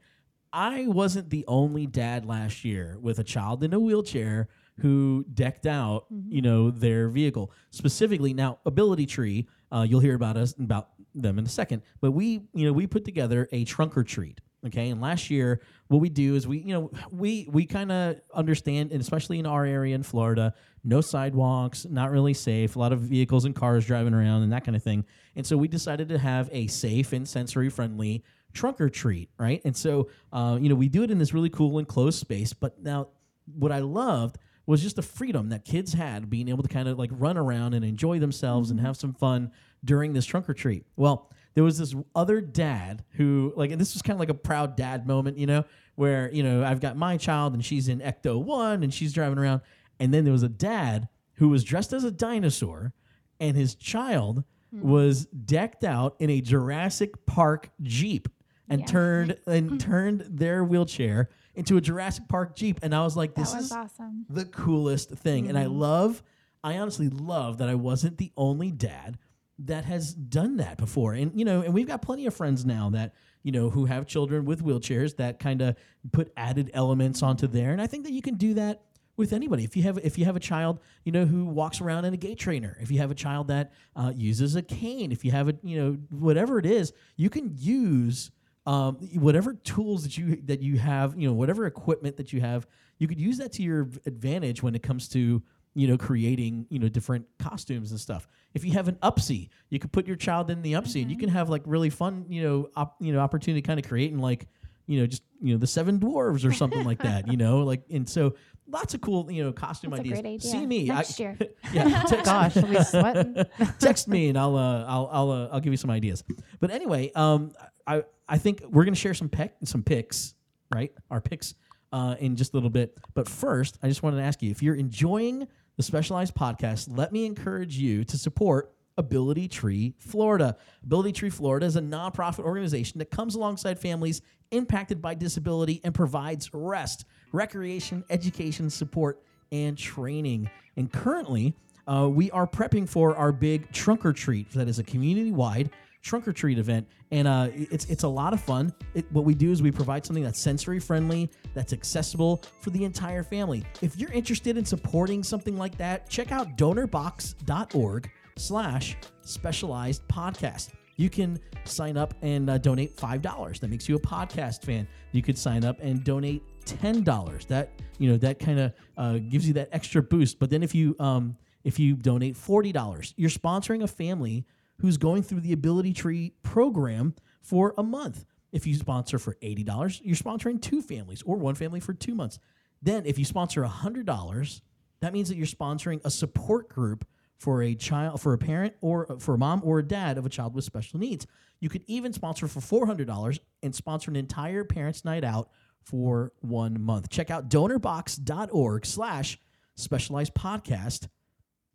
I wasn't the only dad last year with a child in a wheelchair who decked out, you know, their vehicle. Specifically, now Ability Tree, uh, you'll hear about us about them in a second. But we, you know, we put together a trunk or treat. Okay, and last year, what we do is we, you know, we we kind of understand, and especially in our area in Florida, no sidewalks, not really safe, a lot of vehicles and cars driving around, and that kind of thing. And so we decided to have a safe and sensory friendly trunk or treat, right? And so, uh, you know, we do it in this really cool enclosed space. But now, what I loved was just the freedom that kids had being able to kind of like run around and enjoy themselves and have some fun during this trunk or treat. Well, there was this other dad who like and this was kind of like a proud dad moment, you know, where, you know, I've got my child and she's in Ecto 1 and she's driving around and then there was a dad who was dressed as a dinosaur and his child was decked out in a Jurassic Park Jeep and Yeah. turned and turned their wheelchair into a Jurassic Park Jeep and I was like this was is awesome. the coolest thing. And I love, I honestly love that I wasn't the only dad that has done that before. And, you know, and we've got plenty of friends now that, you know, who have children with wheelchairs that kind of put added elements onto there. And I think that you can do that with anybody. If you have if you have a child, you know, who walks around in a gait trainer, if you have a child that uh, uses a cane, if you have a, you know, whatever it is, you can use um, whatever tools that you that you have, you know, whatever equipment that you have, you could use that to your advantage when it comes to you know creating you know different costumes and stuff. If you have an Upsee, you could put your child in the Upsee, and you can have like really fun you know op, you know opportunity to kind of create and like you know just you know the seven dwarves or something like that. You know, like and so lots of cool you know costume That's ideas. idea. See me Next I, year. yeah, text, Gosh, I'll be sweating. text me and I'll uh, I'll I'll uh, I'll give you some ideas. But anyway, um, I I think we're gonna share some pec some picks, right? Our picks uh, in just a little bit. But first, I just wanted to ask you if you're enjoying the Specialized podcast, let me encourage you to support Ability Tree Florida. Ability Tree Florida is a nonprofit organization that comes alongside families impacted by disability and provides rest, recreation, education, support, and training. And currently, uh, we are prepping for our big trunk or treat that is a community wide trunk or treat event, and uh, it's it's a lot of fun. It, what we do is we provide something that's sensory friendly, that's accessible for the entire family. If you're interested in supporting something like that, check out donorbox.org/slash specialized podcast. You can sign up and uh, donate five dollars. That makes you a podcast fan. You could sign up and donate ten dollars. That you know that kind of uh, gives you that extra boost. But then if you um, if you donate forty dollars, you're sponsoring a family who's going through the Ability Tree program for a month. If you sponsor for eighty dollars, you're sponsoring two families or one family for two months. Then if you sponsor hundred dollars, that means that you're sponsoring a support group for a child, for a parent, or for a mom or a dad of a child with special needs. You could even sponsor for four hundred dollars and sponsor an entire parents' night out for one month. Check out donorbox.org/slash specialized podcast.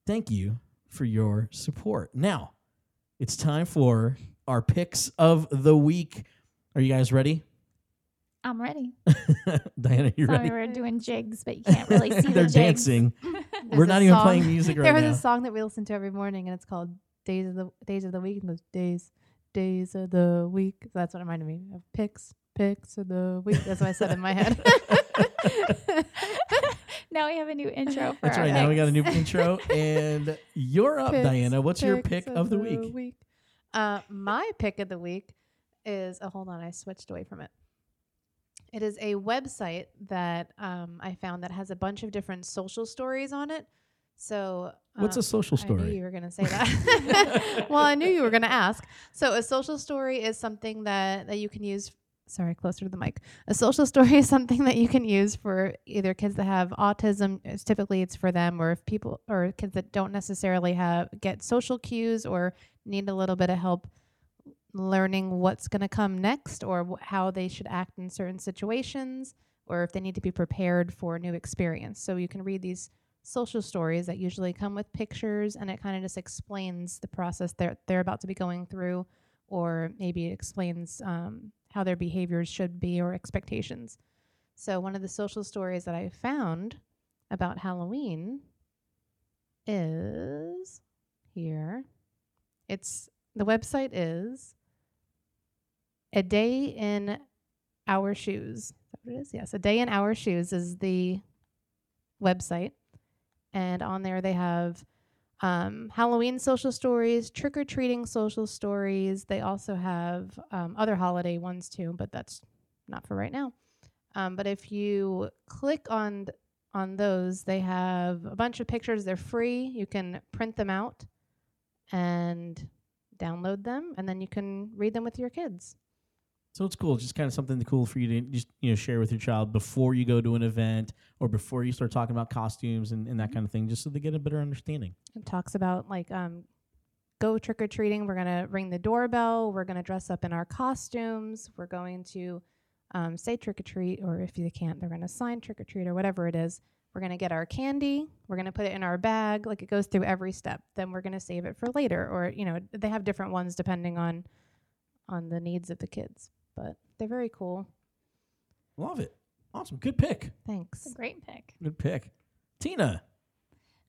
Thank you for your support. Now, it's time for our picks of the week. Are you guys ready? I'm ready. Diana, you Sorry, ready? we're doing jigs, but you can't really see They're the dancing. We're not even song- playing music right now. there was a song that we listen to every morning, and it's called "Days of the Days of the Week." And goes days, days of the week. So that's what it reminded me of picks, picks of the week. That's what I said in my head. Now we have a new intro for That's right. Now we got a new intro, and you're up, Picks, Diana. What's your pick of the week? Uh, my pick of the week is. Oh, hold on, I switched away from it. It is a website that um, I found that has a bunch of different social stories on it. So, What's um, a social I knew story? you were going to say that. well, I knew you were going to ask. So, a social story is something that, that you can use. Sorry, closer to the mic. A social story is something that you can use for either kids that have autism. It's typically, it's for them, or if people or kids that don't necessarily have get social cues or need a little bit of help learning what's going to come next or wh- how they should act in certain situations or if they need to be prepared for a new experience. So you can read these social stories that usually come with pictures and it kind of just explains the process they're, they're about to be going through or maybe it explains um, how their behaviors should be or expectations. So, one of the social stories that I found about Halloween is here. It's the website is a day in our shoes. Is that what it is? Yes, a day in our shoes is the website, and on there they have um, Halloween social stories, trick or treating social stories. They also have um, other holiday ones too, but that's not for right now. Um, but if you click on on those, they have a bunch of pictures. They're free. You can print them out and download them, and then you can read them with your kids. So it's cool. It's just kind of something cool for you to just you know share with your child before you go to an event or before you start talking about costumes and, and that kind of thing, just so they get a better understanding. It talks about like um, go trick or treating. We're gonna ring the doorbell. We're gonna dress up in our costumes. We're going to um, say trick or treat, or if you can't, they're gonna sign trick or treat or whatever it is. We're gonna get our candy. We're gonna put it in our bag. Like it goes through every step. Then we're gonna save it for later, or you know they have different ones depending on on the needs of the kids. But they're very cool. Love it. Awesome. Good pick. Thanks. It's a great pick. Good pick. Tina.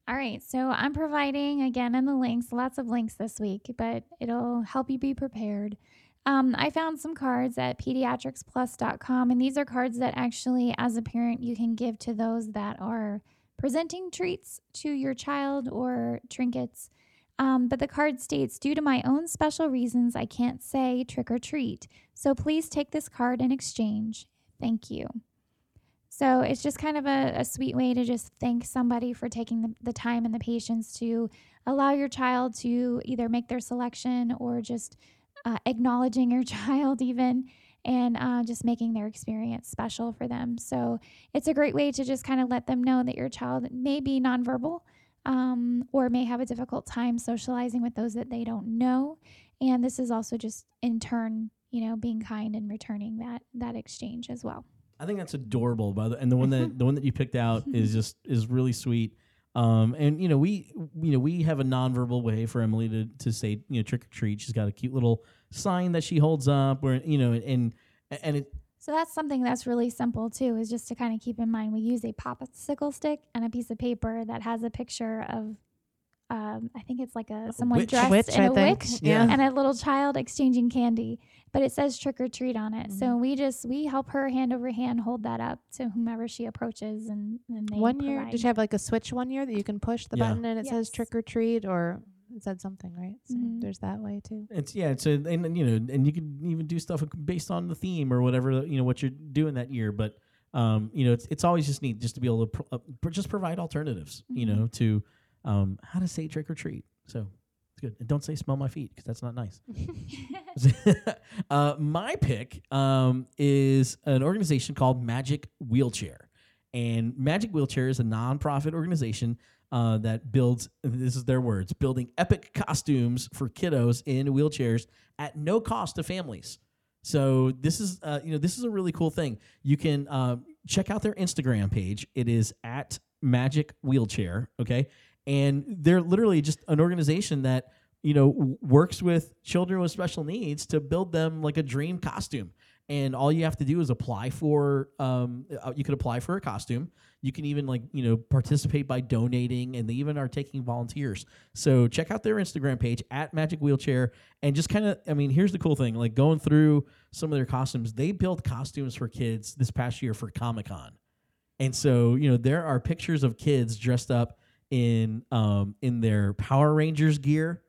All right, so I'm providing again in the links, lots of links this week, but it'll help you be prepared. Um, I found some cards at pediatricsplus.com, and these are cards that actually, as a parent, you can give to those that are presenting treats to your child or trinkets. Um, but the card states, due to my own special reasons, I can't say trick or treat. So please take this card in exchange. Thank you. So it's just kind of a, a sweet way to just thank somebody for taking the, the time and the patience to allow your child to either make their selection or just uh, acknowledging your child, even and uh, just making their experience special for them. So it's a great way to just kind of let them know that your child may be nonverbal um, or may have a difficult time socializing with those that they don't know. And this is also just in turn, you know, being kind and returning that that exchange as well. I think that's adorable. By the and the one that the one that you picked out is just is really sweet. Um, and you know we you know we have a nonverbal way for Emily to to say you know trick or treat. She's got a cute little sign that she holds up, where you know and and it So that's something that's really simple too, is just to kind of keep in mind. We use a popsicle stick and a piece of paper that has a picture of, um, I think it's like a someone witch. dressed Witch, in I a think. witch Yeah. and a little child exchanging candy, but it says trick or treat on it. So Mhm. we just we help her hand over hand hold that up to whomever she approaches, and then they one year, provide. did you have like a switch one year that you can push the Yeah. button and it says trick or treat, or it said something, right? So Mhm. there's that way too. It's yeah, it's a, and you know, and you can even do stuff based on the theme or whatever you know what you're doing that year. But um, you know, it's it's always just neat just to be able to pro- uh, pr- just provide alternatives, you Mhm. know, to um, how to say trick or treat. So it's good, and don't say smell my feet because that's not nice. uh, my pick um, is an organization called Magic Wheelchair. And Magic Wheelchair is a nonprofit organization uh, that builds, this is their words, building epic costumes for kiddos in wheelchairs at no cost to families. So this is, uh, you know, this is a really cool thing. You can uh, check out their Instagram page. It is at Magic Wheelchair. Okay, and they're literally just an organization that you know works with children with special needs to build them like a dream costume. And all you have to do is apply for um, uh, you could apply for a costume. You can even like you know participate by donating and they even are taking volunteers. So check out their instagram page at magic wheelchair and just kind of i mean here's the cool thing like going through some of their costumes they built costumes for kids this past year for comic-con. And so, you know, there are pictures of kids dressed up in um, in their Power Rangers gear,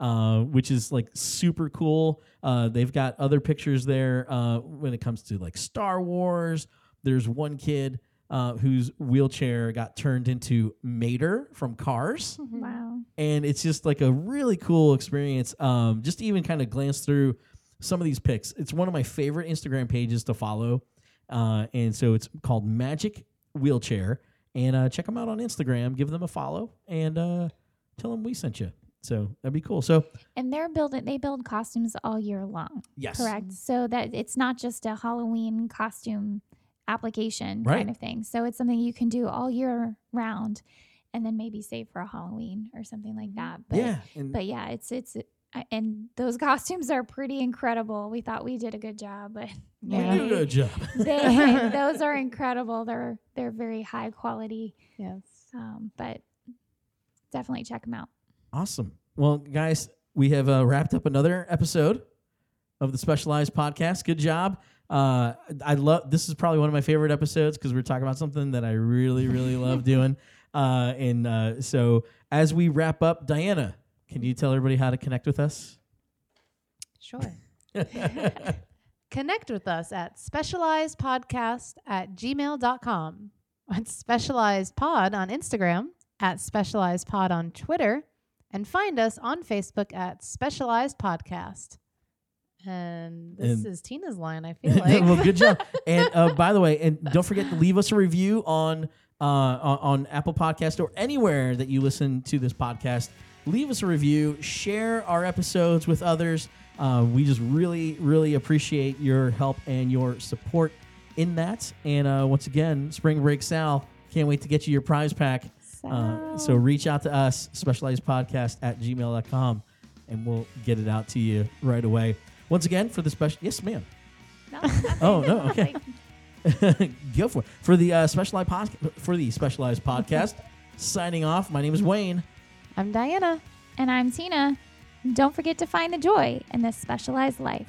uh, which is like super cool. Uh, they've got other pictures there uh, when it comes to like Star Wars. There's one kid uh, whose wheelchair got turned into Mater from Cars wow. and it's just like a really cool experience. Um, just to even kind of glance through some of these pics. It's one of my favorite Instagram pages to follow, uh, and so it's called Magic Wheelchair. And uh, check them out on Instagram. Give them a follow and uh, tell them we sent you. So that'd be cool. So And they're building they build costumes all year long. yes, Correct. So that it's not just a Halloween costume application Right. kind of thing. So it's something you can do all year round. and then maybe save for a Halloween or something like that. But yeah. And but yeah, it's it's and those costumes are pretty incredible. We thought we did a good job, but we Yeah. do a good job. they, those are incredible. They're they're very high quality. Yes. Um, but definitely check them out. Awesome. Well, guys, we have uh, wrapped up another episode of the Specialized Podcast. Good job. Uh, I love this is probably one of my favorite episodes because we're talking about something that I really, really love doing. Uh, and uh, so as we wrap up, Diana, can you tell everybody how to connect with us? Sure. Connect with us at specializedpodcast at gmail.com, at specializedpod on Instagram, at specializedpod on Twitter, and find us on Facebook at specialized podcast. And this And- is Tina's line, I feel like. well, good job. And uh, by the way, and don't forget to leave us a review on uh, on, on Apple Podcast or anywhere that you listen to this podcast. Leave us a review. Share our episodes with others. Uh, we just really, really appreciate your help and your support in that. And uh, once again, Spring Break Sal, can't wait to get you your prize pack. Uh, so reach out to us, specializedpodcast at gmail.com, and we'll get it out to you right away. Once again, for the special, yes, ma'am. No, Oh, no, okay. Go for it. For the uh, specialized podcast, for the specialized podcast. signing off. My name is Wayne. I'm Diana. And I'm Tina. Don't forget to find the joy in this specialized life.